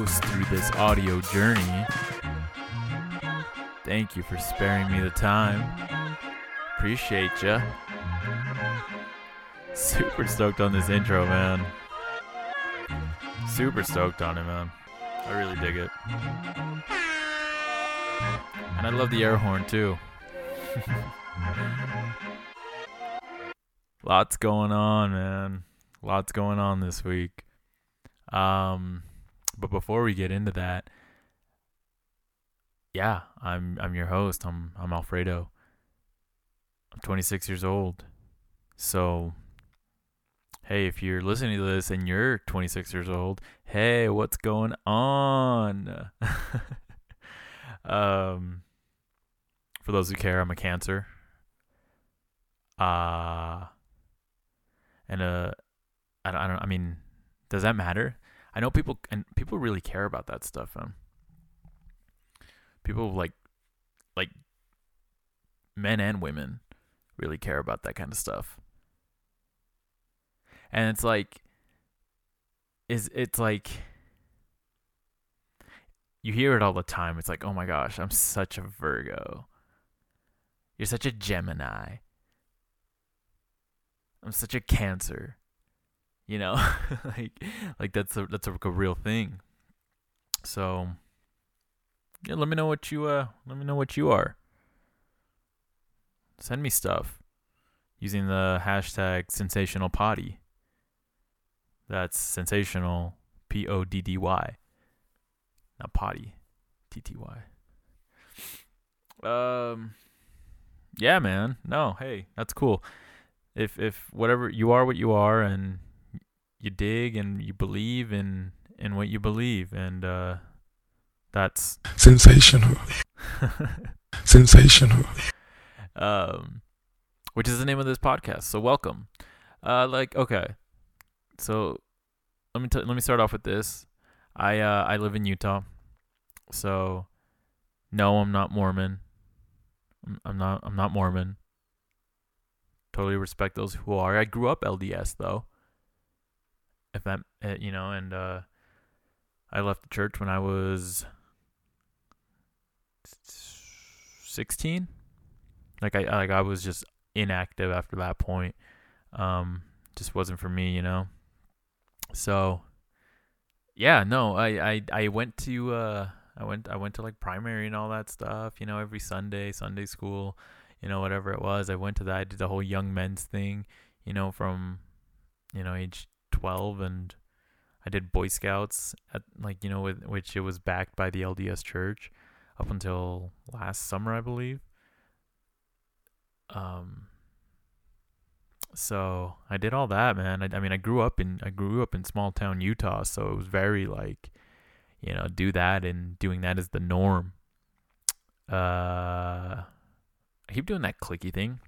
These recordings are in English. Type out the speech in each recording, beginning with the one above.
host through this audio journey. Thank you for sparing me the time. Appreciate ya. Super stoked on this intro, man. Super stoked on it, man. I really dig it. And I love the air horn too. Lots going on, man. Lots going on this week. Um but before we get into that, yeah, I'm I'm your host. I'm I'm Alfredo. I'm 26 years old. So hey, if you're listening to this and you're 26 years old, hey, what's going on? um, for those who care, I'm a Cancer. Uh, and uh, I don't, I don't, I mean, does that matter? I know people and people really care about that stuff. Um, people like, like, men and women really care about that kind of stuff. And it's like is it's like you hear it all the time. It's like oh my gosh i'm such a virgo. You're such a gemini. I'm such a cancer you know like like that's a that's a, a real thing so yeah let me know what you uh let me know what you are send me stuff using the hashtag sensational poddy that's sensational, P O D D Y, not potty, T T Y. Um, yeah, man. No, hey, that's cool. If if whatever you are, what you are, and you dig and you believe in in what you believe, and uh, that's sensational, sensational. Um, which is the name of this podcast. So welcome. Uh, like okay, so let me t- let me start off with this. I uh, I live in Utah, so no, I'm not Mormon. I'm, I'm not I'm not Mormon. Totally respect those who are. I grew up LDS though. If that uh, you know, and uh, I left the church when I was sixteen. Like I like I was just inactive after that point. Um, just wasn't for me, you know. So yeah, no, I I I went to uh I went I went to like primary and all that stuff, you know, every Sunday, Sunday school, you know, whatever it was. I went to that. I did the whole young men's thing, you know, from you know, age 12 and I did Boy Scouts at like, you know, with which it was backed by the LDS church up until last summer, I believe. Um so I did all that, man. I, I, mean, I grew up in I grew up in small town Utah, so it was very like, you know, do that and doing that is the norm. Uh, I keep doing that clicky thing.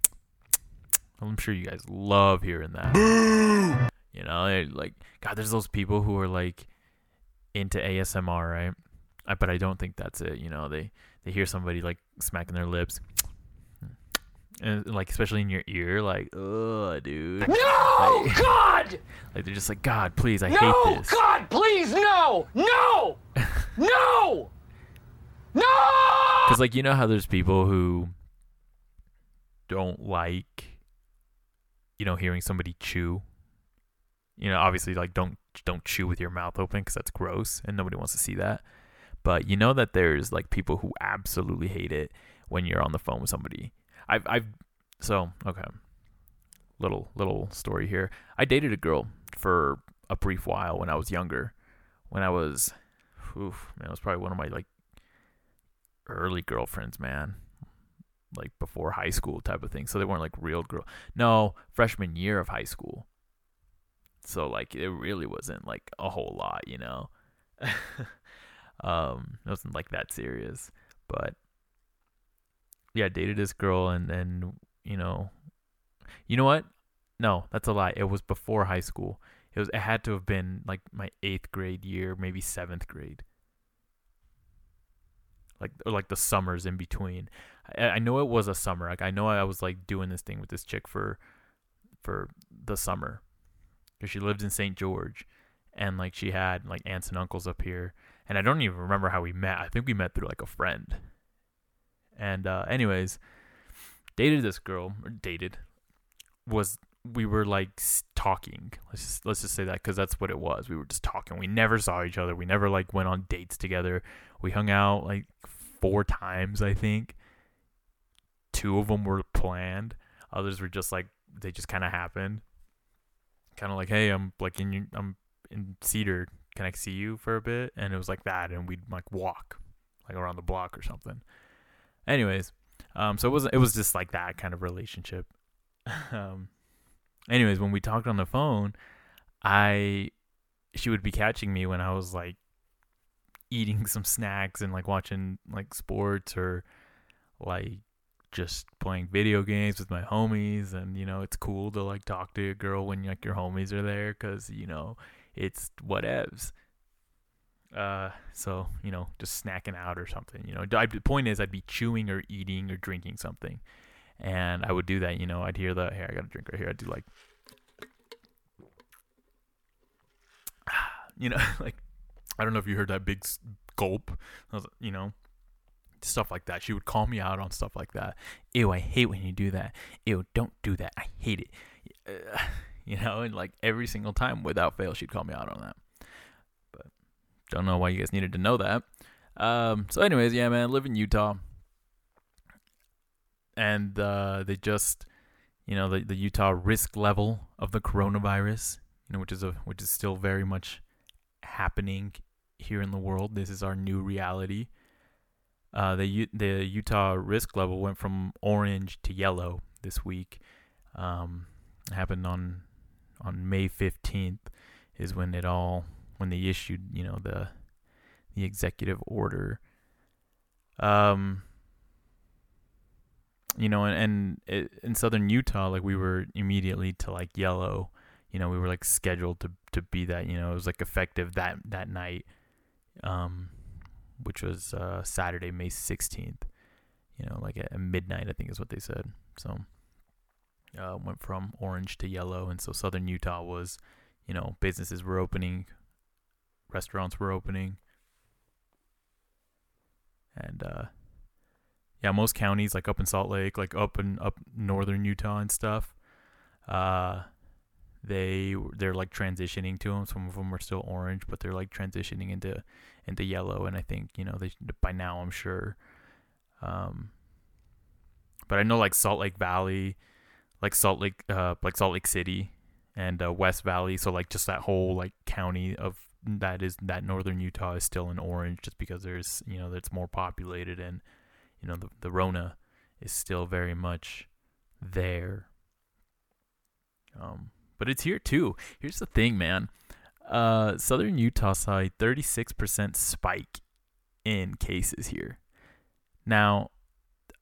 I'm sure you guys love hearing that. You know, like God, there's those people who are like into ASMR, right? I, but I don't think that's it. You know, they they hear somebody like smacking their lips and like especially in your ear, like, ugh, dude. No, like, God! Like they're just like, God, please, I no, hate this. No, God, please, no, no, no, no. Because like you know how there's people who don't like, you know, hearing somebody chew. You know, obviously, like don't don't chew with your mouth open because that's gross and nobody wants to see that. But you know that there's like people who absolutely hate it when you're on the phone with somebody I've I've so okay. Little little story here. I dated a girl for a brief while when I was younger. When I was oof, man, it was probably one of my like early girlfriends, man. Like before high school type of thing. So they weren't like real girl. No, freshman year of high school. So like it really wasn't like a whole lot, you know. um, it wasn't like that serious. But yeah, dated this girl and then, you know, you know what? No, that's a lie. It was before high school. It was it had to have been like my 8th grade year, maybe 7th grade. Like or like the summers in between. I, I know it was a summer. Like I know I was like doing this thing with this chick for for the summer because she lived in St. George, and like she had like aunts and uncles up here, and I don't even remember how we met. I think we met through like a friend. And uh, anyways, dated this girl or dated was we were like talking. Let's just, let's just say that because that's what it was. We were just talking. We never saw each other. We never like went on dates together. We hung out like four times, I think. Two of them were planned. Others were just like they just kind of happened. Kind of like, hey, I'm like in I'm in Cedar. Can I see you for a bit? And it was like that, and we'd like walk like around the block or something. Anyways, um, so it was it was just like that kind of relationship. um, anyways, when we talked on the phone, I she would be catching me when I was like eating some snacks and like watching like sports or like just playing video games with my homies and you know it's cool to like talk to a girl when like your homies are there cuz you know it's whatevs. Uh so you know just snacking out or something you know. I, the point is i'd be chewing or eating or drinking something and i would do that you know. I'd hear the hey i got a drink right here. I'd do like you know like i don't know if you heard that big gulp you know stuff like that. She would call me out on stuff like that. Ew i hate when you do that. Ew don't do that. I hate it. Uh, you know and like every single time without fail she'd call me out on that. But don't know why you guys needed to know that. Um so anyways yeah man I live in utah. And uh they just you know the, the utah risk level of the coronavirus you know which is a which is still very much happening here in the world. This is our new reality uh, the the Utah risk level went from orange to yellow this week. Um, happened on on May fifteenth is when it all when they issued you know the the executive order. Um, you know, and, and in southern Utah, like we were immediately to like yellow. You know, we were like scheduled to to be that. You know, it was like effective that that night. Um, which was uh, Saturday, May 16th. You know, like at midnight, I think is what they said. So, uh, went from orange to yellow, and so southern Utah was, you know, businesses were opening, restaurants were opening, and uh, yeah, most counties like up in Salt Lake, like up in up northern Utah and stuff, uh, they they're like transitioning to them. Some of them are still orange, but they're like transitioning into into yellow. And I think you know they by now I'm sure. Um, but I know like Salt Lake Valley, like Salt Lake, uh, like Salt Lake City, and uh, West Valley. So like just that whole like county of that is that northern Utah is still in orange, just because there's you know that's more populated and you know the the Rona is still very much there. Um, but it's here too. Here's the thing, man. Uh, Southern Utah saw a 36% spike in cases here. Now,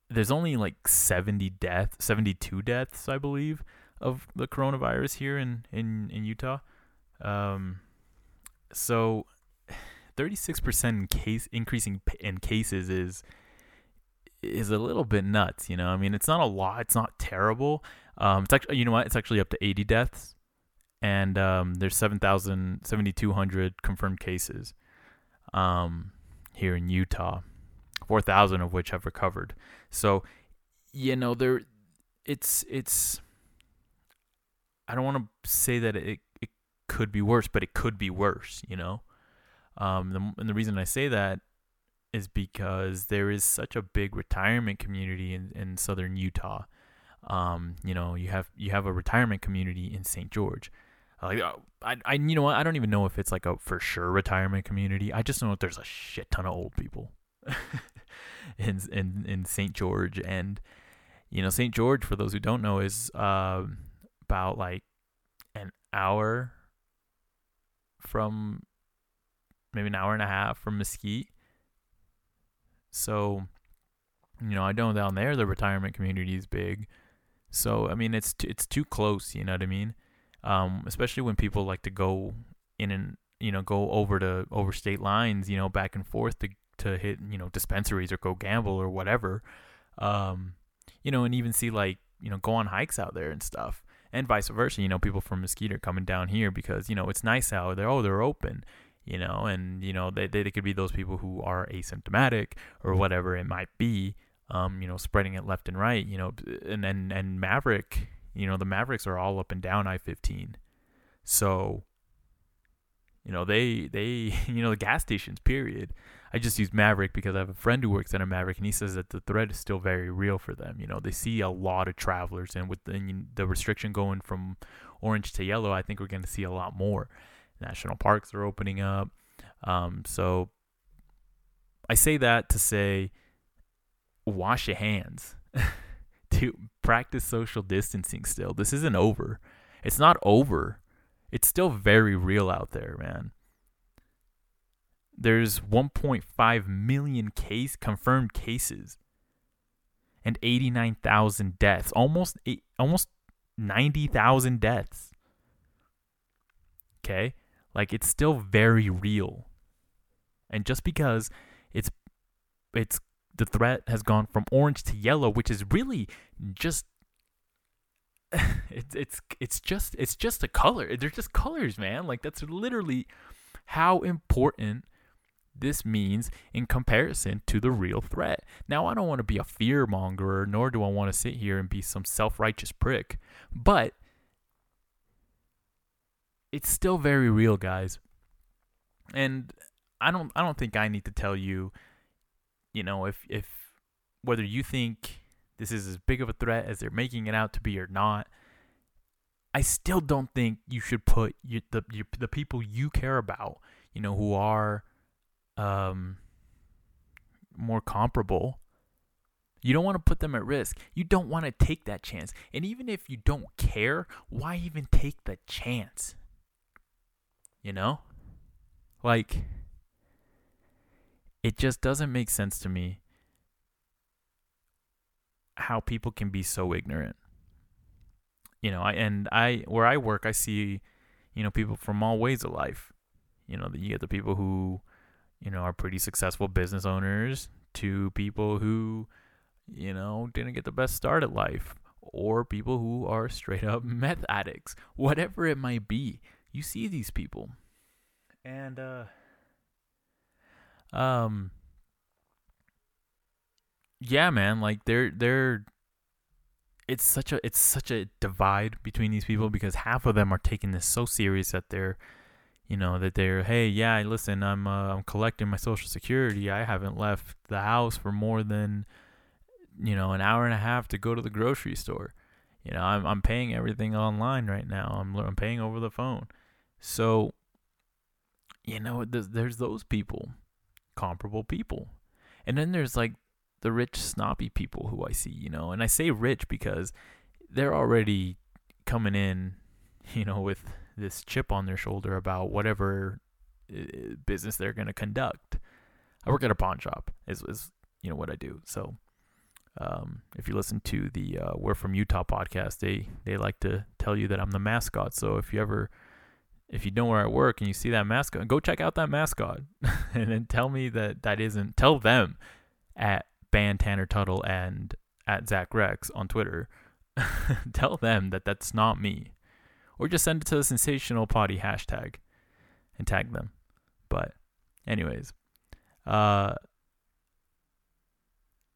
there's only like 70 deaths, 72 deaths, I believe, of the coronavirus here in in in Utah. Um, so 36% in case increasing in cases is is a little bit nuts, you know. I mean, it's not a lot, it's not terrible. Um, it's actually, you know what? It's actually up to 80 deaths, and um, there's 7,000, 7,200 confirmed cases um, here in Utah, 4,000 of which have recovered. So, you know, there, it's it's. I don't want to say that it it could be worse, but it could be worse. You know, um, the, and the reason I say that is because there is such a big retirement community in, in southern Utah. Um, you know, you have you have a retirement community in St. George. Like, uh, I, I, you know what? I don't even know if it's like a for sure retirement community. I just know that there's a shit ton of old people in in in St. George, and you know, St. George, for those who don't know, is um, about like an hour from maybe an hour and a half from Mesquite. So, you know, I know down there the retirement community is big. So, I mean, it's t- it's too close. You know what I mean? Um, especially when people like to go in and you know go over to over state lines, you know, back and forth to to hit you know dispensaries or go gamble or whatever. Um, you know, and even see like you know go on hikes out there and stuff. and vice versa. You know, people from Mesquite are coming down here because you know it's nice out there. Oh, they're open. You know, and you know they they, they could be those people who are asymptomatic or whatever it might be. Um, you know, spreading it left and right. You know, and and and Maverik. You know, the Maveriks are all up and down I fifteen. So. You know, they they you know the gas stations. Period. I just use Maverik because I have a friend who works at a Maverik, and he says that the threat is still very real for them. You know, they see a lot of travelers, and with the, the restriction going from orange to yellow, I think we're going to see a lot more. National parks are opening up, um, so I say that to say, wash your hands. to practice social distancing. Still, this isn't over. It's not over. It's still very real out there, man there's 1.5 million case confirmed cases and 89,000 deaths, almost almost 90,000 deaths. Okay? Like it's still very real. And just because it's it's the threat has gone from orange to yellow, which is really just it's it's it's just it's just a color. They're just colors, man. Like that's literally how important this means in comparison to the real threat. Now, I don't want to be a fear monger, nor do I want to sit here and be some self righteous prick, but it's still very real, guys. And I don't I don't think I need to tell you, you know, if if whether you think this is as big of a threat as they're making it out to be or not. I still don't think you should put you, the the people you care about, you know, who are um, more comparable. You don't want to put them at risk. You don't want to take that chance. And even if you don't care, why even take the chance? You know? Like, it just doesn't make sense to me how people can be so ignorant. You know, I and I where I work, I see, you know, people from all ways of life. You know, you get the people who you know, are pretty successful business owners to people who, you know, didn't get the best start at life or people who are straight up meth addicts, whatever it might be. You see these people. And uh um yeah, man, like they're they're it's such a it's such a divide between these people because half of them are taking this so serious that they're you know that they're hey yeah listen i'm uh, i'm collecting my social security. I haven't left the house for more than you know an hour and a half to go to the grocery store. You know i'm i'm paying everything online right now. I'm i'm paying over the phone so you know there's, those people comparable people and then there's like the rich snobby people who i see you know and i say rich because they're already coming in you know with this chip on their shoulder about whatever uh, business they're going to conduct. I work at a pawn shop. Is is you know what I do. So um, if you listen to the uh, We're from Utah podcast, they they like to tell you that I'm the mascot. So if you ever if you know where I work and you see that mascot, go check out that mascot and then tell me that that isn't. Tell them at Ban Tanner Tuttle and at Zach Rex on Twitter. tell them that that's not me or just send it to the sensational poddy hashtag and tag them. But, anyways, uh,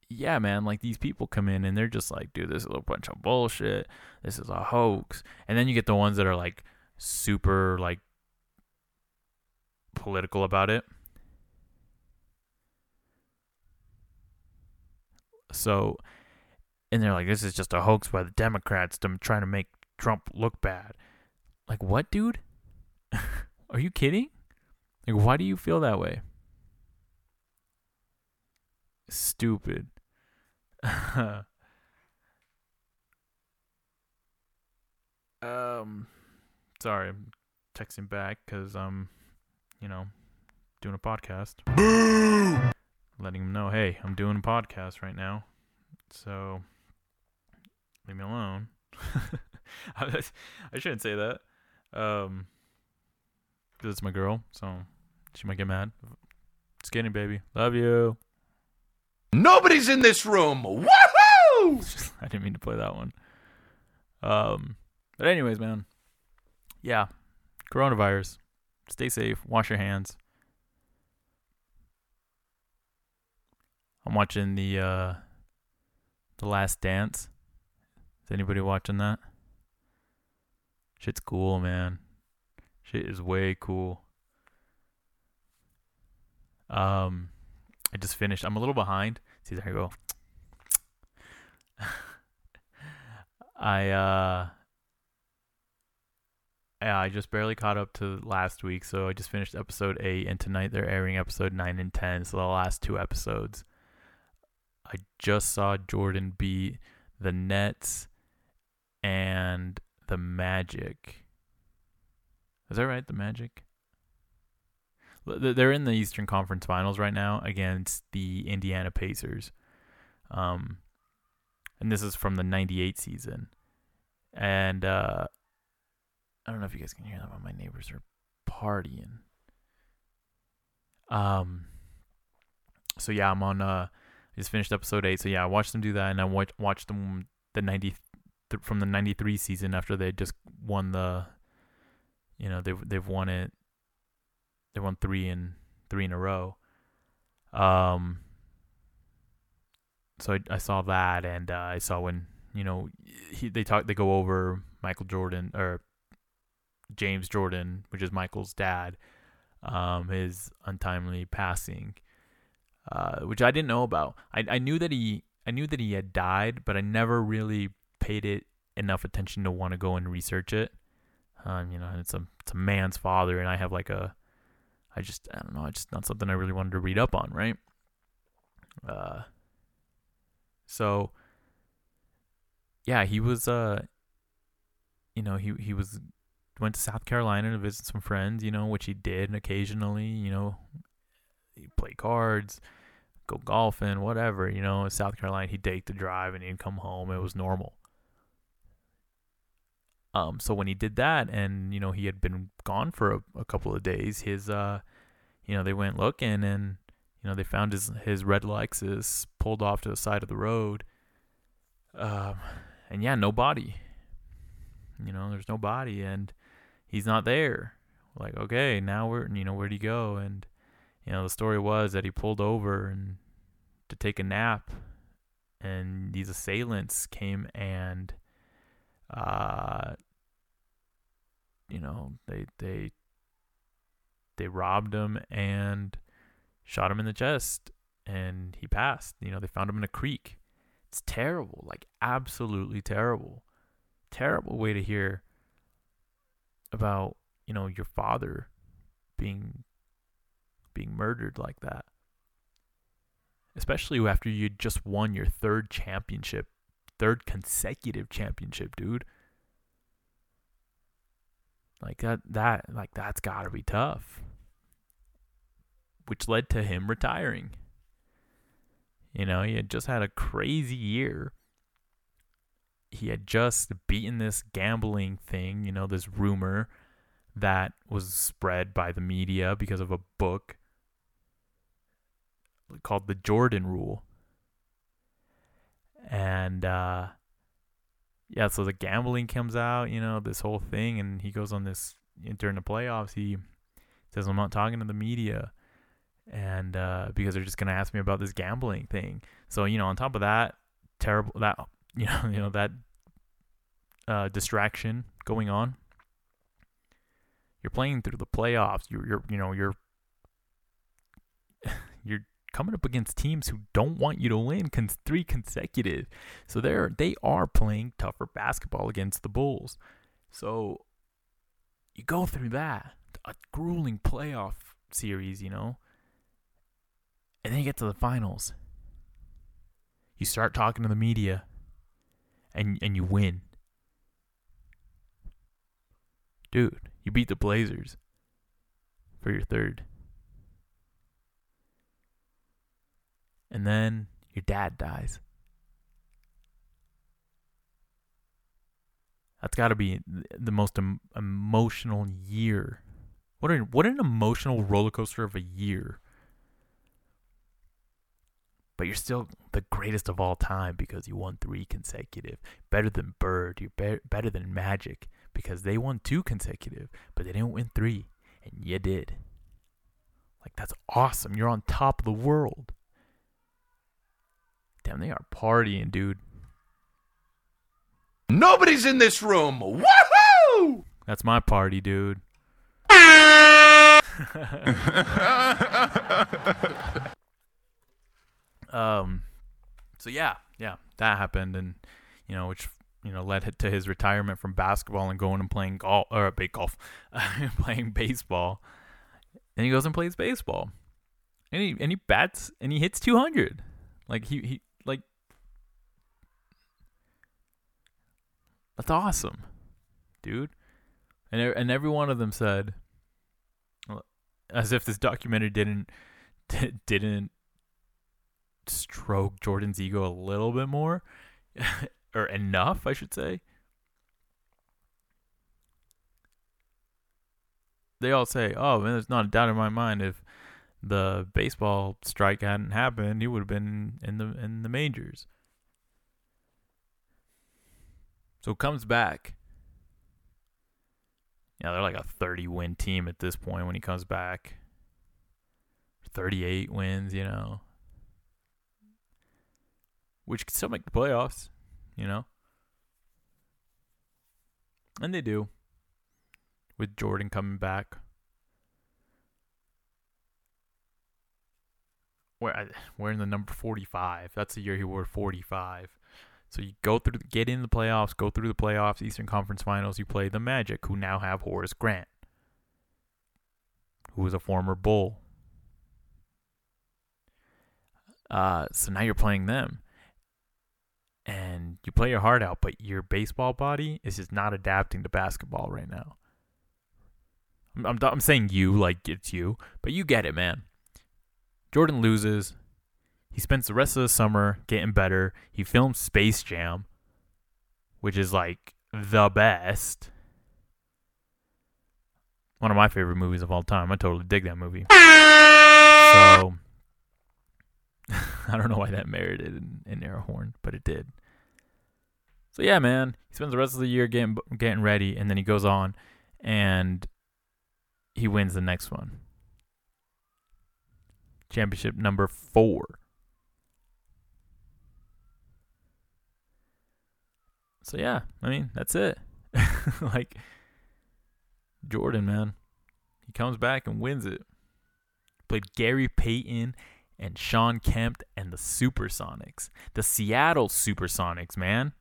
yeah, man, like these people come in and they're just like, dude, this is a bunch of bullshit. This is a hoax. And then you get the ones that are like super like political about it. So, and they're like, this is just a hoax by the Democrats to trying to make Trump look bad. Like, what, dude? Are you kidding? Like, why do you feel that way? Stupid. um, sorry, I'm texting back because I'm, you know, doing a podcast. Boo! Letting him know, hey, I'm doing a podcast right now. So, leave me alone. I shouldn't say that. Um, cause it's my girl, so she might get mad. Skinny baby, love you. Nobody's in this room. Woohoo! I didn't mean to play that one. Um, But anyways, man. Yeah. Coronavirus. Stay safe. Wash your hands. I'm watching the uh The Last Dance. Is anybody watching that? Shit's cool, man. Shit is way cool. Um I just finished. I'm a little behind. See there I go. I uh yeah, I just barely caught up to last week, so I just finished episode eight, and tonight they're airing episode nine and ten, so the last two episodes. I just saw Jordan beat the Nets and the Magic. Is that right? The Magic. They're in the Eastern Conference Finals right now against the Indiana Pacers. Um, and this is from the 98 season. And uh, I don't know if you guys can hear that, but my neighbors are partying. Um, so yeah, I'm on. Uh, I just finished episode eight. So yeah, I watched them do that, and I watch, watched them the 90 th- from the 93 season after they just won the. You know they've they've won it. They won three in three in a row. Um, so I, I saw that, and uh, I saw when you know he they talk they go over Michael Jordan or James Jordan, which is Michael's dad, um, his untimely passing, uh, which I didn't know about. I I knew that he I knew that he had died, but I never really paid it enough attention to want to go and research it. Um, you know, it's a it's a man's father, and I have like a, I just I don't know, it's just not something I really wanted to read up on, right? Uh, so yeah, he was uh you know, he he was went to South Carolina to visit some friends, you know, which he did occasionally, you know, play cards, go golfing, whatever, you know, in South Carolina he'd take the drive and he'd come home. It was normal. Um, so when he did that and, you know, he had been gone for a, a couple of days, his uh you know, they went looking and you know, they found his his red Lexus pulled off to the side of the road. Um, and yeah, no body. You know, there's no body, and he's not there. Like, okay, now we're, you know, where'd he go? And you know, the story was that he pulled over and to take a nap, and these assailants came and, uh, you know, they they they robbed him and shot him in the chest and he passed. You know, they found him in a creek. It's terrible, like absolutely terrible. Terrible way to hear about, you know, your father being being murdered like that. Especially after you just won your third championship, third consecutive championship, dude. Like that that like that's got to be tough which led to him retiring. You know, he had just had a crazy year. He had just beaten this gambling thing, you know, this rumor that was spread by the media because of a book called The Jordan Rule. And uh yeah, so the gambling comes out, you know, this whole thing and he goes on this during the playoffs, he says I'm not talking to the media and uh, because they're just gonna ask me about this gambling thing. So you know, on top of that, terrible that you know you know that uh, distraction going on. You're playing through the playoffs. You're you're you know you're you're coming up against teams who don't want you to win cons- three consecutive. So they're they are playing tougher basketball against the Bulls. So you go through that a grueling playoff series, you know and then you get to the finals. You start talking to the media and and you win. Dude, you beat the Blazers for your third. And then your dad dies. That's got to be the most em- emotional year. What a, what an emotional roller coaster of a year but you're still the greatest of all time because you won three consecutive. Better than Bird. You're be- better than Magic because they won two consecutive, but they didn't win three, and you did. Like, that's awesome. You're on top of the world. Damn, they are partying, dude. Nobody's in this room. Woohoo! That's my party, dude. um, so yeah, yeah, that happened, and you know, which you know led to his retirement from basketball and going and playing golf or big golf, playing baseball. And he goes and plays baseball, and he and he bats and he hits two hundred, like he he like that's awesome, dude. And and every one of them said, as if this documentary didn't didn't stroke Jordan's ego a little bit more, or enough, I should say. They all say, "Oh man, there's not a doubt in my mind if the baseball strike hadn't happened, he would have been in the in the majors." So comes back. Yeah, they're like a 30 win team at this point when he comes back. 38 wins, you know. Which could still make the playoffs, you know. And they do. With Jordan coming back. Where I, we're in the number 45. That's the year he wore 45. So you go through, get in the playoffs, go through the playoffs, Eastern Conference Finals. You play the Magic, who now have Horace Grant, who was a former Bull. Uh, so now you're playing them, you play your heart out, but your baseball body is just not adapting to basketball right now. I'm, I'm, I'm saying you like it's you, but you get it, man. Jordan loses. He spends the rest of the summer getting better. He films Space Jam, which is like the best. One of my favorite movies of all time. I totally dig that movie. So I don't know why that merited an air horn, but it did. So yeah, man, he spends the rest of the year getting getting ready, and then he goes on, and he wins the next one. Championship number four. So yeah, I mean that's it. like Jordan, man, he comes back and wins it. Played Gary Payton and Shawn Kemp and the Supersonics, the Seattle Supersonics, man.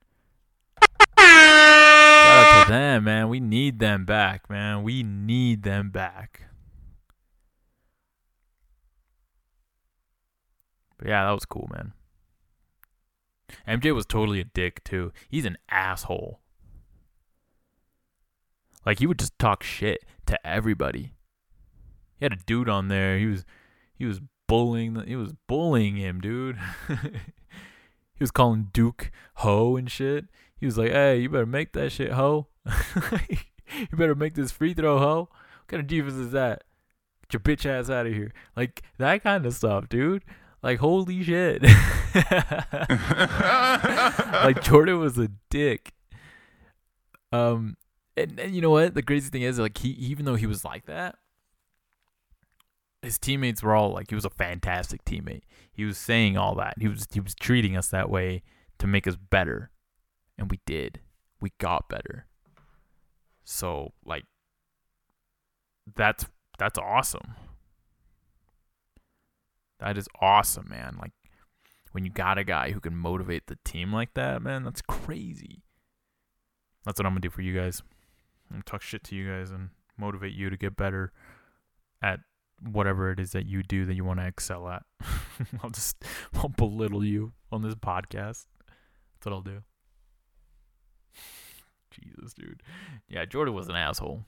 Shout out to them, man. We need them back, man. We need them back. But yeah, that was cool, man. MJ was totally a dick too. He's an asshole. Like he would just talk shit to everybody. He had a dude on there. He was he was bullying he was bullying him, dude. he was calling Duke ho and shit. He was like, "Hey, you better make that shit ho. you better make this free throw ho. What kind of defense is that? Get your bitch ass out of here." Like that kind of stuff, dude. Like holy shit. like Jordan was a dick. Um and, and you know what? The crazy thing is like he even though he was like that, his teammates were all like he was a fantastic teammate. He was saying all that. He was he was treating us that way to make us better. And we did. We got better. So like that's that's awesome. That is awesome, man. Like when you got a guy who can motivate the team like that, man, that's crazy. That's what I'm gonna do for you guys. I'm gonna talk shit to you guys and motivate you to get better at whatever it is that you do that you want to excel at. I'll just I'll belittle you on this podcast. That's what I'll do. Jesus, dude. Yeah, Jordan was an asshole.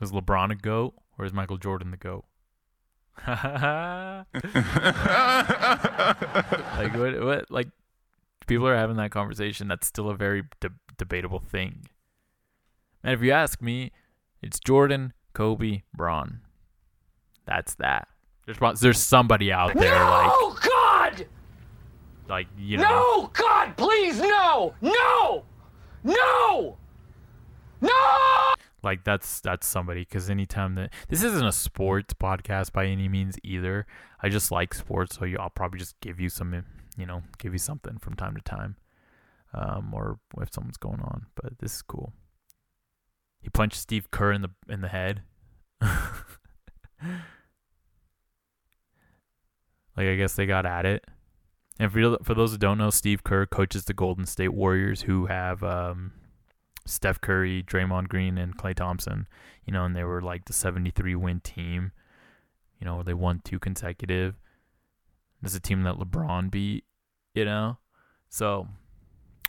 Is LeBron a goat or is Michael Jordan the goat? like what? What? Like people are having that conversation. That's still a very de- debatable thing. And if you ask me, it's Jordan, Kobe, Bron. That's that. There's there's somebody out there like No, God! Like you know No, God, please, no! No! No! No! like that's that's somebody because anytime that this isn't a sports podcast by any means either i just like sports so you, i'll probably just give you some you know give you something from time to time um or if something's going on but this is cool he punched steve kerr in the in the head like i guess they got at it and for, for those who don't know steve kerr coaches the golden state warriors who have um Steph Curry, Draymond Green, and Klay Thompson, you know, and they were like the 73 win team. You know, they won two consecutive. This is a team that LeBron beat, you know? So,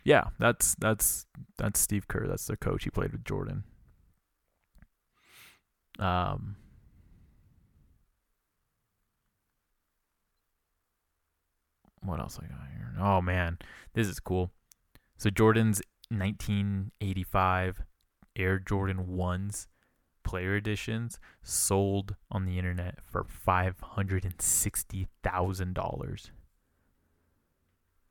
yeah, that's that's that's Steve Kerr. That's their coach. He played with Jordan. Um What else I got here? Oh man, this is cool. So Jordan's 1985 Air Jordan 1s player editions sold on the internet for $560,000.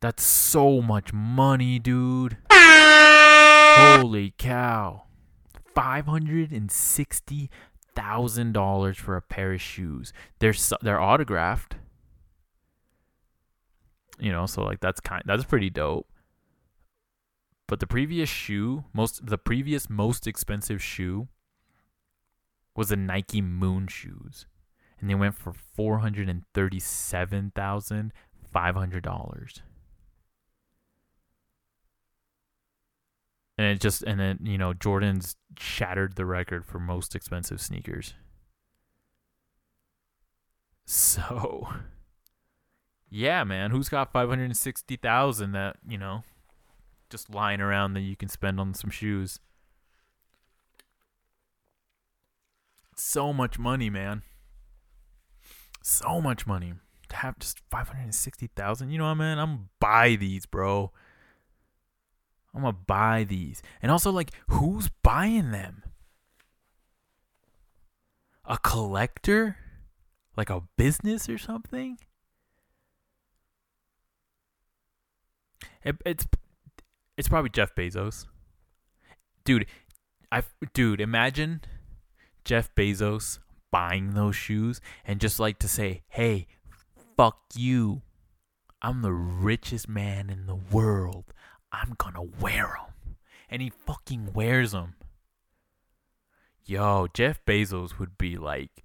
That's so much money, dude. Holy cow. $560,000 for a pair of shoes. They're they're autographed. You know, so like that's kind that's pretty dope. But the previous shoe, most the previous most expensive shoe was the Nike Moon shoes. And they went for four hundred and thirty seven thousand five hundred dollars. And it just and then, you know, Jordan's shattered the record for most expensive sneakers. So yeah, man, who's got five hundred and sixty thousand that, you know, just lying around that you can spend on some shoes. So much money, man. So much money. To have just 560,000. You know what, man? I'm gonna buy these, bro. I'm gonna buy these. And also, like, who's buying them? A collector? Like a business or something? It, it's it's probably Jeff Bezos. Dude, I dude, imagine Jeff Bezos buying those shoes and just like to say, "Hey, fuck you. I'm the richest man in the world. I'm going to wear them." And he fucking wears them. Yo, Jeff Bezos would be like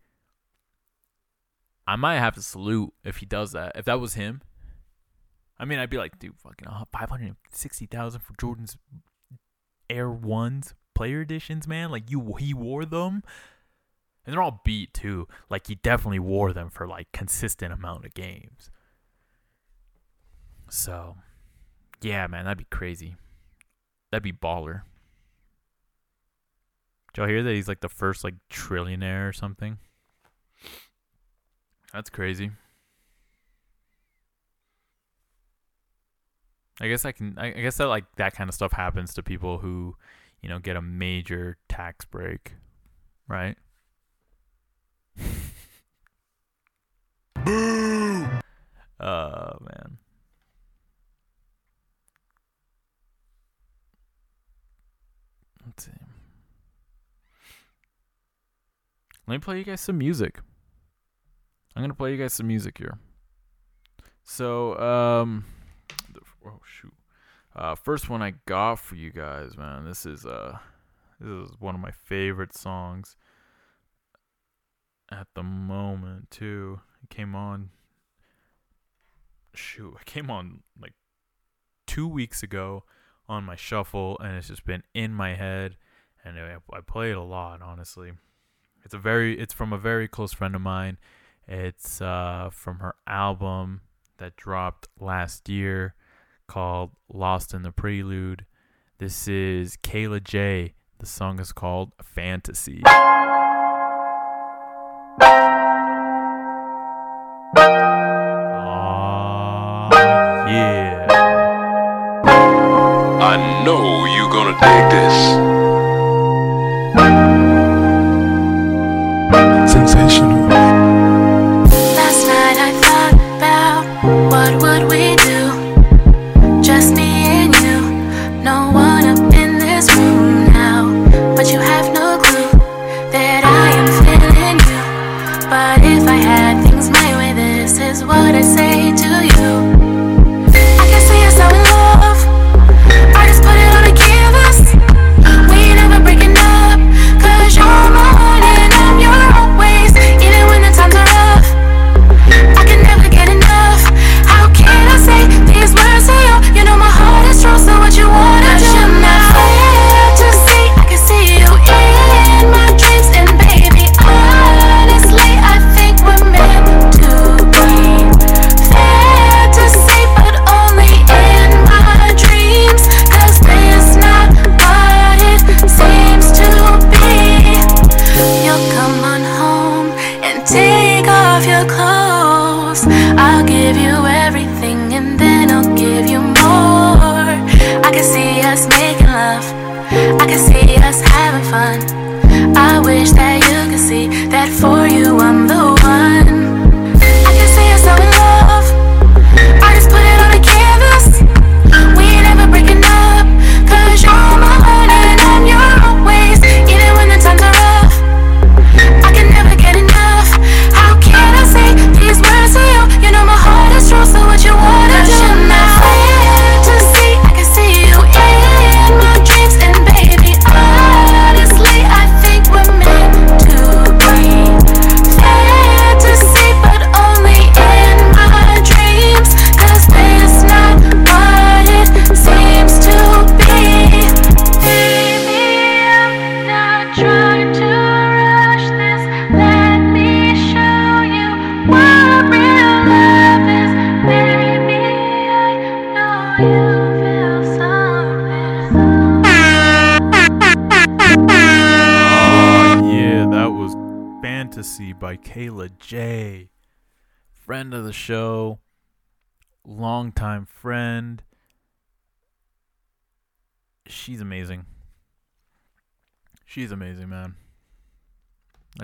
I might have to salute if he does that. If that was him, I mean, I'd be like, dude, fucking five hundred sixty thousand for Jordan's Air Ones player editions, man. Like you, he wore them, and they're all beat too. Like he definitely wore them for like consistent amount of games. So, yeah, man, that'd be crazy. That'd be baller. Did y'all hear that he's like the first like trillionaire or something? That's crazy. I guess I can. I I guess that like that kind of stuff happens to people who, you know, get a major tax break, right? Boo! Oh man. Let's see. Let me play you guys some music. I'm gonna play you guys some music here. So, um, oh shoot, uh, first one I got for you guys, man. This is uh, this is one of my favorite songs at the moment too. It came on. Shoot, it came on like two weeks ago on my shuffle, and it's just been in my head, and I, I play it a lot, honestly. It's a very, it's from a very close friend of mine. It's uh, from her album that dropped last year called Lost in the Prelude. This is Kayla J. The song is called Fantasy. Aw, yeah. I know you're gonna dig this.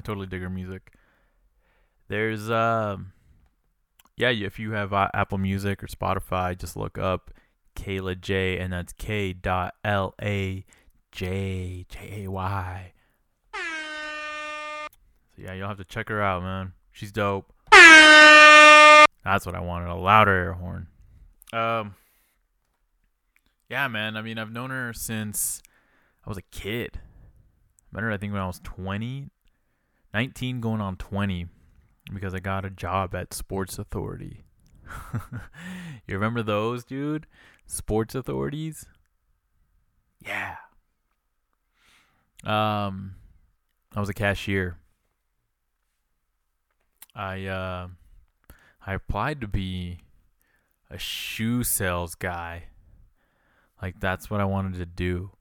I totally dig her music. There's um yeah, if you have uh, Apple Music or Spotify, just look up Kayla J and that's K dot L A J J A Y. So yeah, you'll have to check her out, man. She's dope. That's what I wanted, a louder air horn. Um Yeah, man. I mean, I've known her since I was a kid. Met her I think when I was 20, 19 going on 20 because I got a job at Sports Authority. you remember those, dude? Sports Authorities? Yeah. Um I was a cashier. I uh I applied to be a shoe sales guy. Like that's what I wanted to do.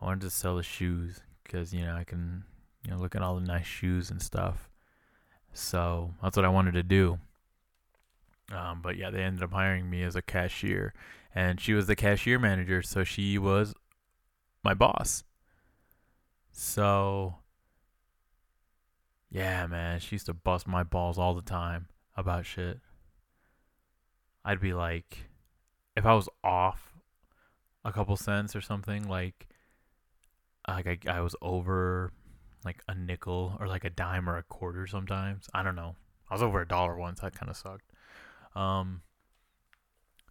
I wanted to sell the shoes because you know I can you know look at all the nice shoes and stuff. So that's what I wanted to do. Um, but yeah, they ended up hiring me as a cashier, and she was the cashier manager, so she was my boss. So yeah, man, she used to bust my balls all the time about shit. I'd be like, if I was off a couple cents or something, like, like I, I was over like a nickel or like a dime or a quarter sometimes. I don't know. I was over a dollar once. That kind of sucked. Um,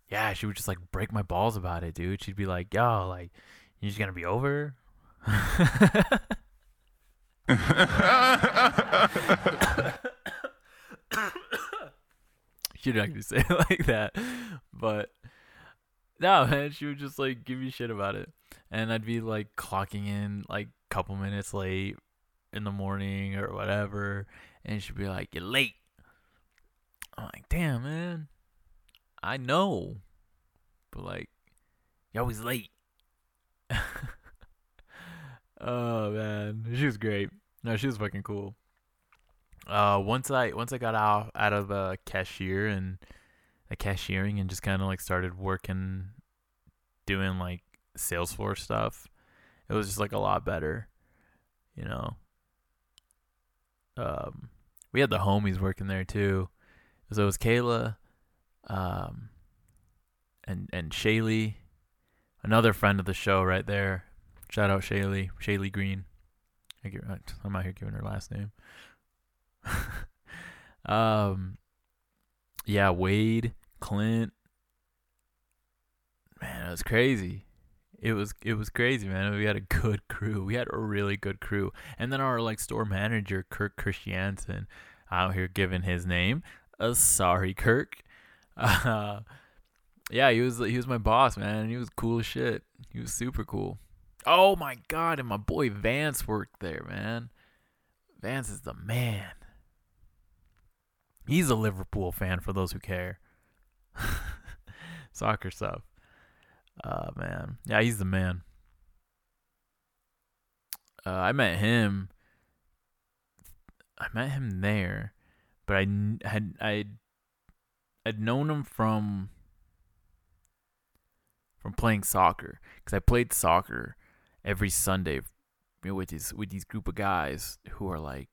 yeah, she would just like break my balls about it, dude. She'd be like, "Yo, like, you just gonna be over?" She'd actually say it like that, but no, man, she would just like give me shit about it, and I'd be like clocking in like couple minutes late in the morning or whatever, and she'd be like, "You're late." I'm like, "Damn, man, I know, but like, you're always late." oh man, she was great. No, she was fucking cool. Uh, once I once I got out out of uh, cashier and the cashiering and just kind of like started working, doing like sales floor stuff, it was just like a lot better, you know. Um, we had the homies working there too, so it was Kayla, um, and and Shaylee, another friend of the show right there. Shout out Shaylee, Shaylee Green. I give, I'm out here giving her last name. um, yeah, Wade, Clint. Man, it was crazy. It was it was crazy, man. We had a good crew. We had a really good crew. And then our like store manager, Kirk Christiansen, out here giving his name. Uh, sorry, Kirk. Uh, yeah, he was he was my boss, man. He was cool as shit. He was super cool. Oh my god, and my boy Vance worked there, man. Vance is the man. He's a Liverpool fan for those who care. Soccer stuff. Uh man. Yeah, he's the man. Uh, I met him I met him there, but I had I had known him from from playing soccer because I played soccer every Sunday with these with these group of guys who are like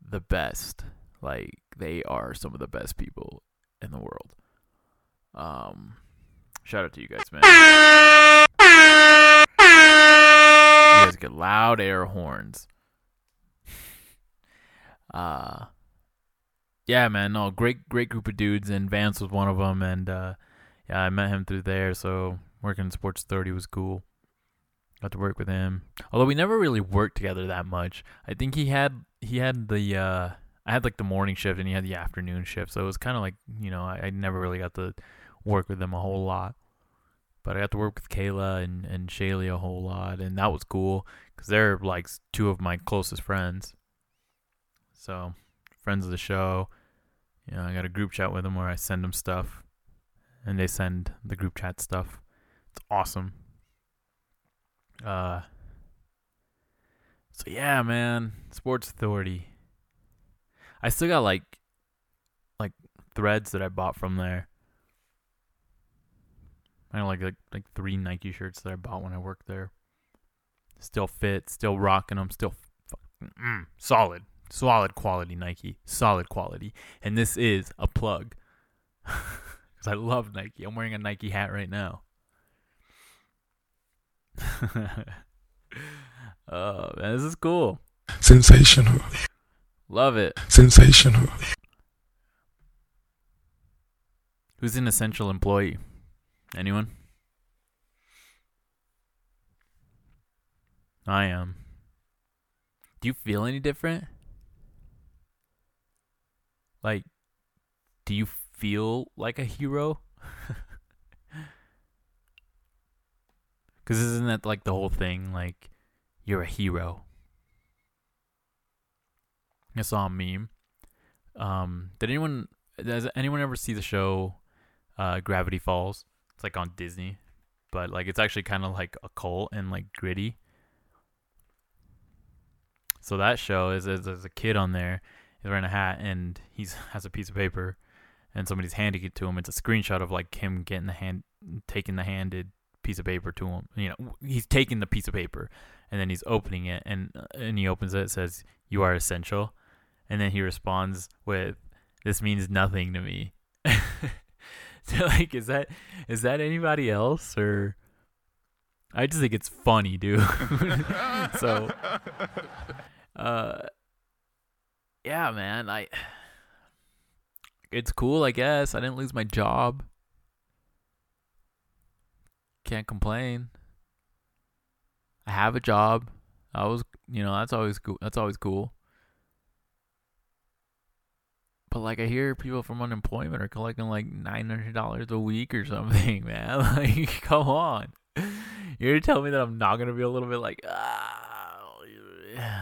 the best. Like they are some of the best people in the world. Um, shout out to you guys, man. You guys get loud air horns. Uh yeah, man. No, great, great group of dudes, and Vance was one of them. And uh, yeah, I met him through there. So working in Sports Authority was cool. Got to work with him, although we never really worked together that much. I think he had he had the uh, I had like the morning shift, and he had the afternoon shift. So it was kind of like you know I, I never really got to work with them a whole lot. But I got to work with Kayla and and Shaylee a whole lot, and that was cool because they're like two of my closest friends. So friends of the show. You know, I got a group chat with them where I send them stuff, and they send the group chat stuff. It's awesome. Uh. So yeah, man, Sports Authority. I still got like, like threads that I bought from there. I like like like three Nike shirts that I bought when I worked there. Still fit, still rocking them, still f- mm, solid solid quality Nike, solid quality. And this is a plug because I love Nike. I'm wearing a Nike hat right now. oh man, this is cool. Sensational. Love it. Sensational. Who's an essential employee? Anyone? I am. Do you feel any different? Like, do you feel like a hero? Because isn't that like the whole thing? Like, you're a hero. I saw a meme. Um, did anyone does anyone ever see the show uh, Gravity Falls? It's like on Disney, but like it's actually kind of like a cult and like gritty. So that show is, is there's a kid on there he's wearing a hat and he's has a piece of paper and somebody's handing it to him. It's a screenshot of like him getting the hand taking the handed piece of paper to him. You know, he's taking the piece of paper and then he's opening it and uh, and he opens it, it says you are essential. And then he responds with this means nothing to me. like is that is that anybody else or I just think it's funny, dude. so uh yeah, man, I it's cool, I guess. I didn't lose my job. Can't complain. I have a job. I was, you know, that's always cool. That's always cool. But like I hear people from unemployment are collecting like nine hundred dollars a week or something, man. Like, come on. You're gonna me that I'm not gonna be a little bit like, ah,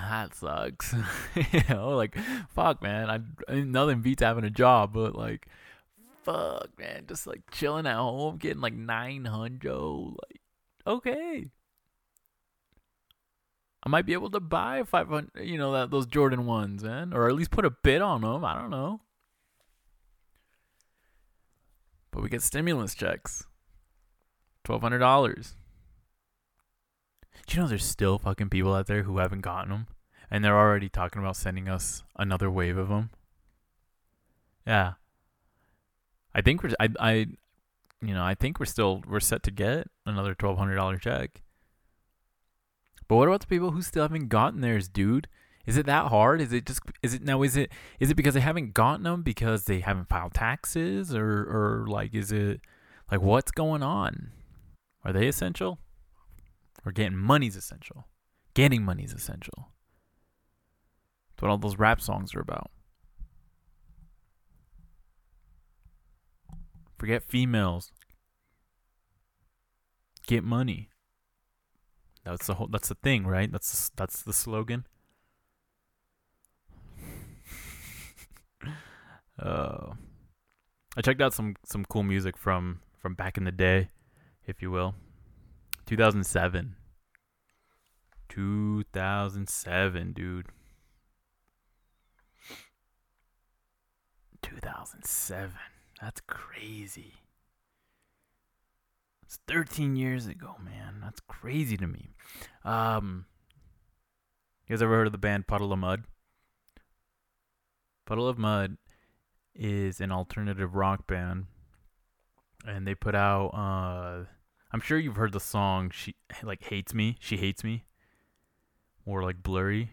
that sucks. you know, like, fuck, man. I, I nothing beats having a job, but like, fuck, man, just like chilling at home, getting like nine hundred, like, okay. I might be able to buy 500, you know, that those Jordan ones, man, or at least put a bid on them. I don't know. But we get stimulus checks. $1,200. Do you know there's still fucking people out there who haven't gotten them? And they're already talking about sending us another wave of them? Yeah. I think we're, I, I, you know, I think we're still, we're set to get another $1,200 check. But what about the people who still haven't gotten theirs, dude? Is it that hard? Is it just is it now is it is it because they haven't gotten them because they haven't filed taxes or or like is it like what's going on? Are they essential? Or getting money's essential? Getting money's essential. That's what all those rap songs are about. Forget females. Get money. That's the whole. That's the thing, right? That's that's the slogan. uh, I checked out some some cool music from from back in the day, if you will. 2007. 2007, dude. 2007. That's crazy. It's 13 years ago, man. That's crazy to me. Um, you guys ever heard of the band Puddle of Mudd? Puddle of Mudd is an alternative rock band, and they put out. Uh, I'm sure you've heard the song. She like hates me. She hates me. Or like blurry.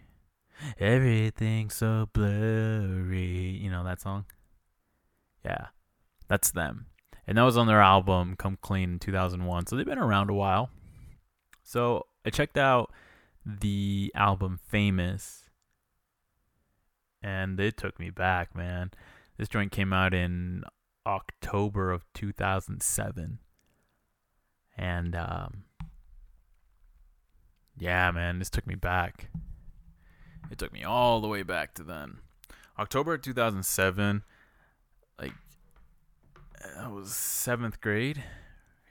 Everything's so blurry. You know that song? Yeah, that's them. And that was on their album Come Clean in 2001. So they've been around a while. So I checked out the album Famous and it took me back, man. This joint came out in October of 2007. And um yeah, man, this took me back. It took me all the way back to then. October 2007, like I was seventh grade,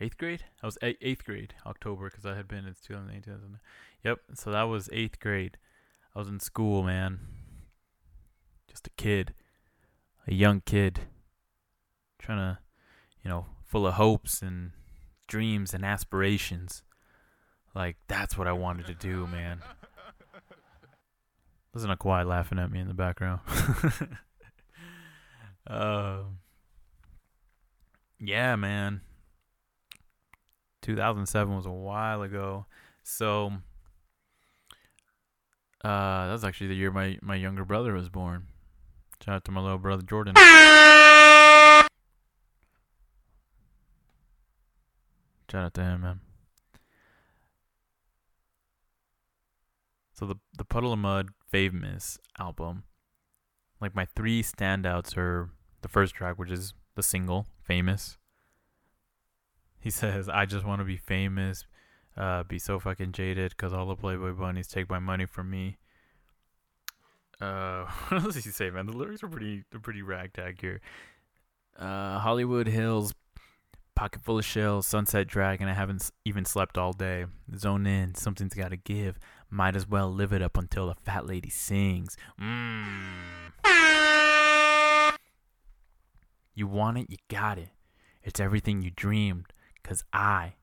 eighth grade. I was eight, eighth grade October because I had been in 2008, 2009. Yep. So that was eighth grade. I was in school, man. Just a kid, a young kid, trying to, you know, full of hopes and dreams and aspirations. Like that's what I wanted to do, man. Listen to Kawhi laughing at me in the background. um. Yeah, man. 2007 was a while ago. So uh that was actually the year my my younger brother was born. Shout out to my little brother Jordan. Shout out to him, man. So the the Puddle of Mudd Famous album, like my three standouts are the first track, which is the single famous. He says, "I just want to be famous, uh, be so fucking jaded, cause all the Playboy bunnies take my money from me." Uh, what does he say, man? The lyrics are pretty, they're pretty ragtag here. Uh, Hollywood Hills, pocket full of shells, sunset dragon. I haven't even slept all day. Zone in, something's gotta give. Might as well live it up until the fat lady sings. Mmm. You want it, you got it. It's everything you dreamed. Cause I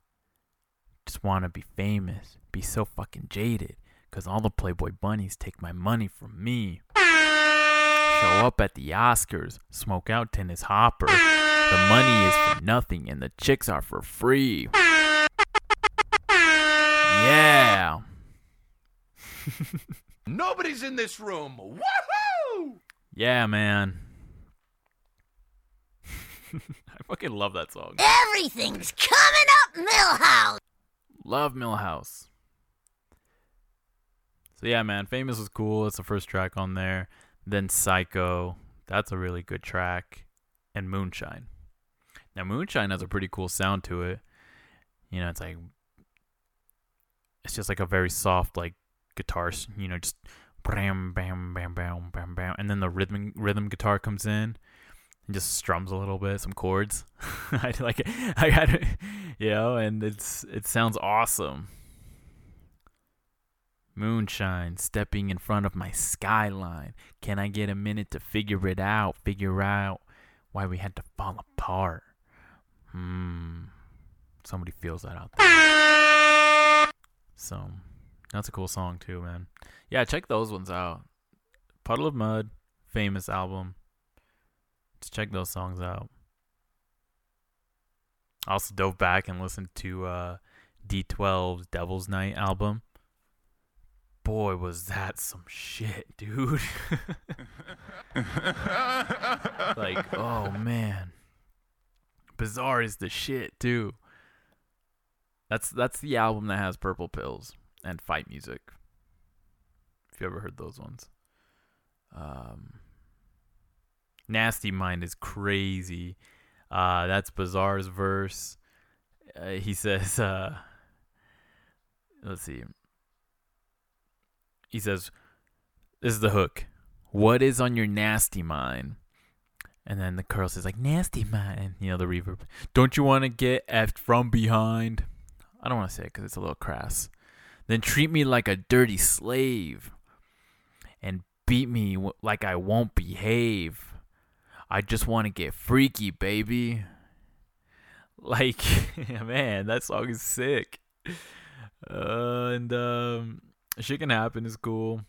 just wanna be famous, be so fucking jaded. Cause all the Playboy bunnies take my money from me. Show up at the Oscars, smoke out Dennis Hopper. The money is for nothing and the chicks are for free. Yeah. Nobody's in this room. Woohoo! Yeah, man. I fucking love that song. Everything's coming up, Milhouse. Love Milhouse. So yeah, man, Famous was cool. It's the first track on there. Then Psycho, that's a really good track, and Moonshine. Now Moonshine has a pretty cool sound to it. You know, it's like it's just like a very soft like guitar, you know, just bam bam bam bam bam bam, and then the rhythm rhythm guitar comes in just strums a little bit, some chords. I like it. I got it, you know, and it's it sounds awesome. Moonshine stepping in front of my skyline. Can I get a minute to figure it out? Figure out why we had to fall apart. Hmm. Somebody feels that out there. So, that's a cool song too, man. Yeah, check those ones out. Puddle of Mudd, famous album. Just check those songs out. I also dove back and listened to uh, D12's Devil's Night album. Boy, was that some shit, dude. like, oh man. Bizarre is the shit, too. That's that's the album that has Purple Pills and Fight Music. If you ever heard those ones. Um Nasty Mind is crazy. Uh that's Bizarre's verse. Uh, he says uh let's see. He says this is the hook. What is on your nasty mind? And then the girl says like nasty mind, you know the reverb. Don't you want to get effed from behind? I don't want to say it because it's a little crass. Then treat me like a dirty slave, and beat me like I won't behave. I just want to get freaky, baby. Like, man, that song is sick. Uh, and um, shit can happen is cool.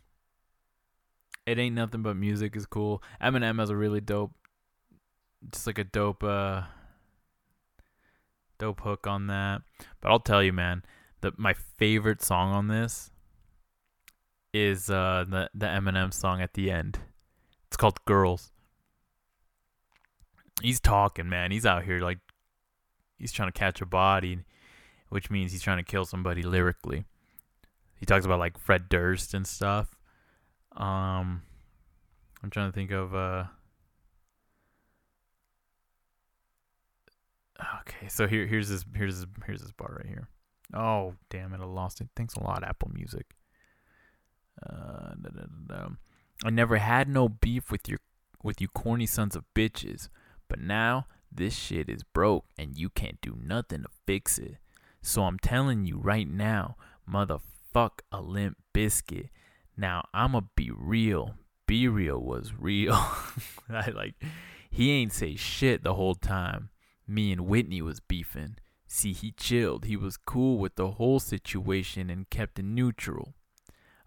It ain't nothing but music is cool. Eminem has a really dope, just like a dope, uh, dope hook on that. But I'll tell you, man, the my favorite song on this is uh the the Eminem song at the end. It's called Girls. He's talking, man. He's out here like he's trying to catch a body, which means he's trying to kill somebody lyrically. He talks about like Fred Durst and stuff. Um, I'm trying to think of uh. Okay, so here here's this here's this here's this bar right here. Oh damn it! I lost it. Thanks a lot, Apple Music. Uh. I never had no beef with your with you corny sons of bitches, but now this shit is broke and you can't do nothing to fix it. So I'm telling you right now, motherfuck a Limp Bizkit. Now I'ma be real. Be real was real. I like he ain't say shit the whole time. Me and Whitney was beefing. See, he chilled. He was cool with the whole situation and kept it neutral.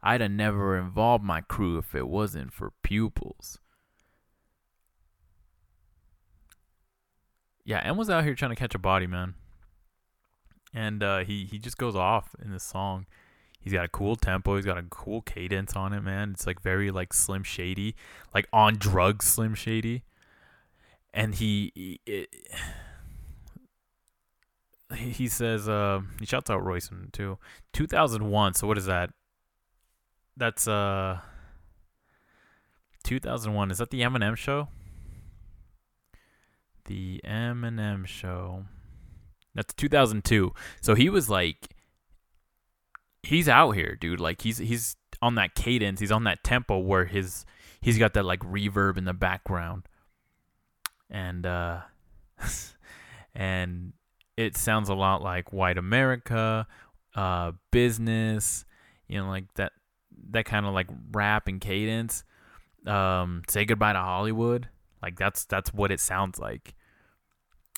I'd have never involved my crew if it wasn't for pupils. Yeah, M was out here trying to catch a body, man. And uh, he he just goes off in this song. He's got a cool tempo. He's got a cool cadence on it, man. It's like very like Slim Shady, like on drugs Slim Shady. And he he, he says uh he shouts out Royson too. 2001. So what is that? That's uh 2001. Is that the Eminem show? The Eminem show. That's 2002. So he was like he's out here, dude. Like he's he's on that cadence, he's on that tempo where his he's got that like reverb in the background. And uh and it sounds a lot like white America, uh business, you know, like that that kind of like rap and cadence. Um say goodbye to Hollywood. Like that's that's what it sounds like.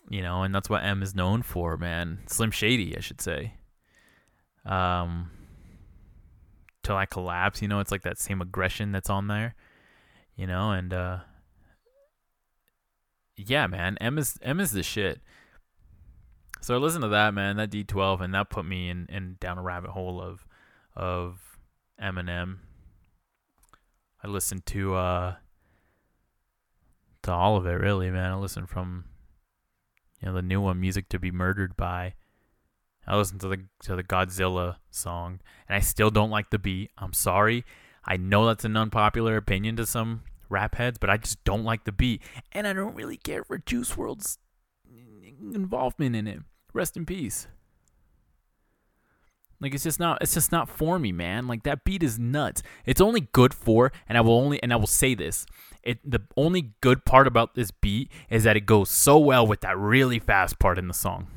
You know, and that's what M is known for, man. Slim Shady, I should say. Um till I collapse, you know, it's like that same aggression that's on there. You know, and uh yeah, man, M is M is the shit. So I listened to that, man, that D12, and that put me in, in down a rabbit hole of of Eminem. I listened to uh to all of it really, man. I listened from you know the new one, Music to Be Murdered by. I listened to the to the Godzilla song, and I still don't like the beat. I'm sorry. I know that's an unpopular opinion to some rap heads, but I just don't like the beat, and I don't really care for Juice WRLD's involvement in it. Rest in peace. Like it's just not it's just not for me, man. Like that beat is nuts. It's only good for and I will only and I will say this. It the only good part about this beat is that it goes so well with that really fast part in the song.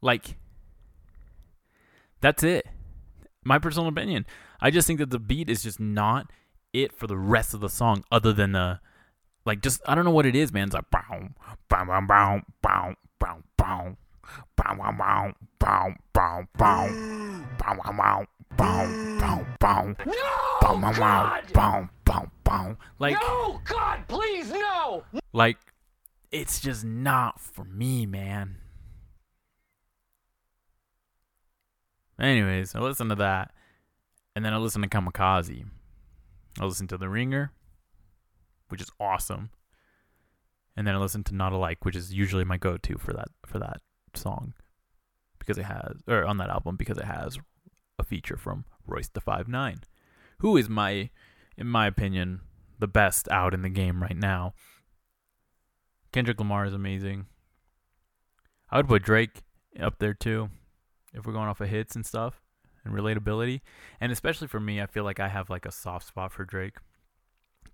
Like that's it. My personal opinion. I just think that the beat is just not it for the rest of the song other than the like just I don't know what it is, man. It's like bow bow bow bow bow bow Bow wow wow bow bow bow. Bow wow wow bow bow bow. Bow wow wow bow bow bow. Like No God please no! Like it's just not for me man. Anyways, I listen to that and then I listen to Kamikaze. I listen to The Ringer, which is awesome. And then I listen to Not Alike, which is usually my go to for that for that song, because it has or on that album because it has a feature from Royce da Five Nine, who is my, in my opinion, the best out in the game right now. Kendrick Lamar is amazing. I would put Drake up there too, if we're going off of hits and stuff and relatability. And especially for me, I feel like I have like a soft spot for Drake,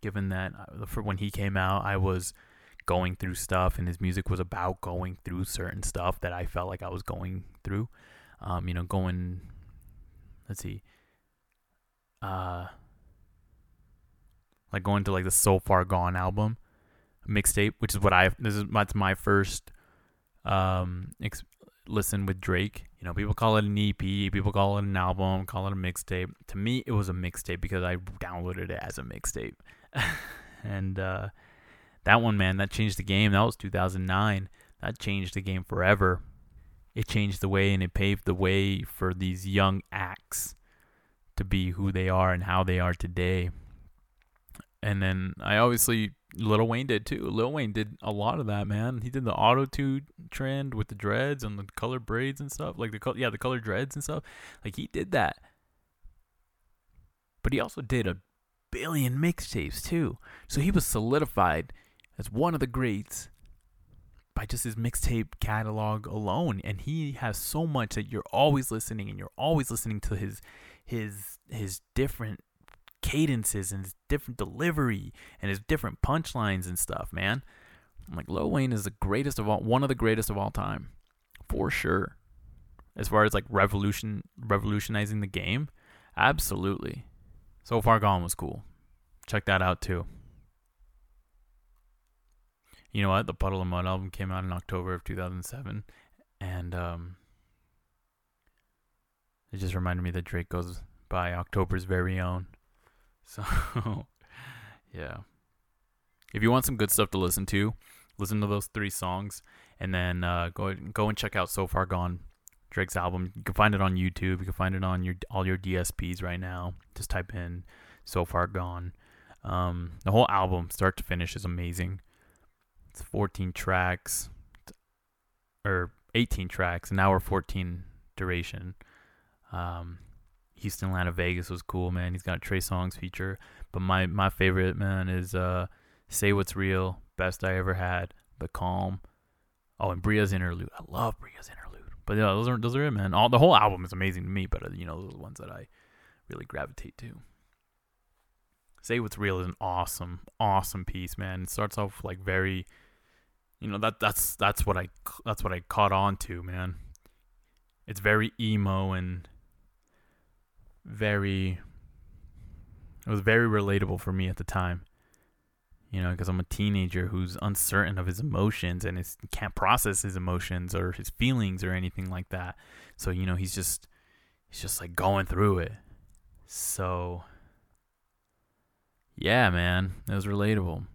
given that uh, for when he came out, I was going through stuff, and his music was about going through certain stuff that I felt like I was going through. Um, you know, going. Let's see. Uh, like going to like the So Far Gone album mixtape, which is what I this is that's my first um, ex- listen with Drake. You know, people call it an EP, people call it an album, call it a mixtape. To me, it was a mixtape because I downloaded it as a mixtape. and uh, that one, man, that changed the game. That was 2009. That changed the game forever. It changed the way and it paved the way for these young acts to be who they are and how they are today. And then I obviously Lil Wayne did too. Lil Wayne did a lot of that, man. He did the auto tune trend with the dreads and the color braids and stuff, like the color, yeah, the color dreads and stuff. Like he did that. But he also did a billion mixtapes too. So he was solidified as one of the greats by just his mixtape catalog alone and he has so much that you're always listening and you're always listening to his his his different cadences and his different delivery and his different punchlines and stuff, man. I'm like Lil Wayne is the greatest of all one of the greatest of all time. For sure. As far as like revolution revolutionizing the game, absolutely. So Far Gone was cool. Check that out too. You know what? The Puddle of Mudd album came out in October of 2007 and um it just reminded me that Drake goes by October's very own. So, yeah. If you want some good stuff to listen to, listen to those three songs, and then uh, go go and check out So Far Gone, Drake's album. You can find it on YouTube. You can find it on your all your DSPs right now. Just type in So Far Gone. Um, the whole album, start to finish, is amazing. It's 14 tracks, or 18 tracks, an hour 14 duration. Um, Houstatlantavegas was cool, man. He's got a Trey Songz feature, but my my favorite man is uh, "Say What's Real," best I ever had, "The Calm." Oh, and Bria's interlude. I love Bria's interlude. But yeah, those are those are it, man. All the whole album is amazing to me, but uh, you know those are the ones that I really gravitate to. "Say What's Real" is an awesome, awesome piece, man. It starts off like very, you know that that's that's what I that's what I caught on to, man. It's very emo and very it was very relatable for me at the time. You know because i'm a teenager who's uncertain of his emotions and is, can't process his emotions or his feelings or anything like that. So you know he's just he's just like going through it. So yeah man it was relatable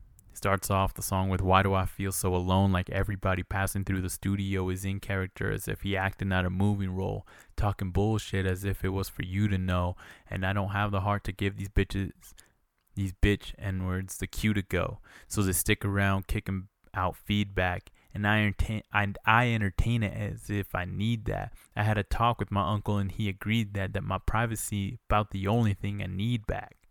starts off the song with Why Do I Feel So Alone? Like everybody passing through the studio is in character as if he acting out a moving role, talking bullshit as if it was for you to know. And I don't have the heart to give these bitches, these bitch N words, the cue to go. So they stick around kicking out feedback. And I entertain, and I entertain it as if I need that. I had a talk with my uncle and he agreed that that my privacy about the only thing I need back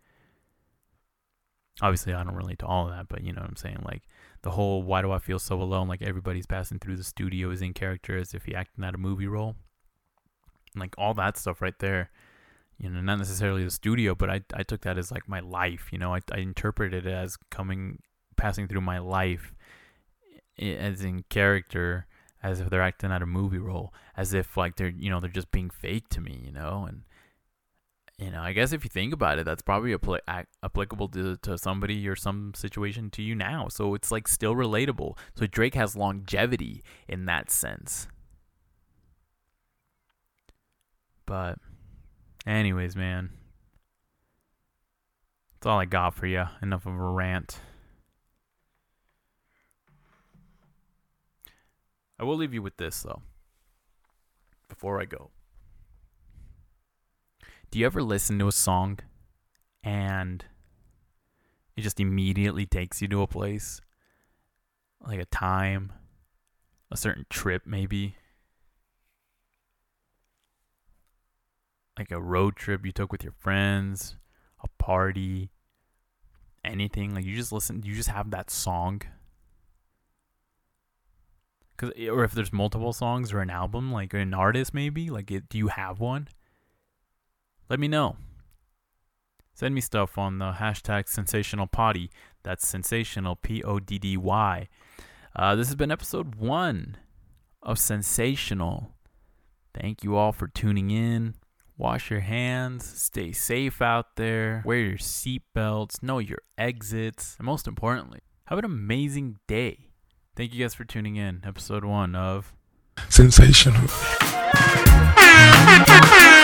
obviously I don't relate to all of that, but you know what I'm saying? Like the whole why do I feel so alone? Like everybody's passing through the studio is in character as if he acting out a movie role. Like all that stuff right there. You know, not necessarily the studio, but I I took that as like my life. You know, I I interpreted it as coming passing through my life as in character as if they're acting out a movie role as if like they're you know they're just being fake to me you know and you know, I guess if you think about it, that's probably apl- applicable to, to somebody or some situation to you now. So it's like still relatable. So Drake has longevity in that sense. But, anyways, man, that's all I got for you. Enough of a rant. I will leave you with this, though, before I go do you ever listen to a song and it just immediately takes you to a place? Like a time a certain trip maybe? Like a road trip you took with your friends a party anything? Like you just listen you just have that song? Cause, or if there's multiple songs or an album like an artist maybe? Like it, do you have one let me know. Send me stuff on the hashtag sensational poddy. That's sensational, P O D D Y. Uh, this has been episode one of Sensational. Thank you all for tuning in. Wash your hands, stay safe out there, wear your seatbelts, know your exits, and most importantly, have an amazing day. Thank you guys for tuning in. Episode one of. Sensational.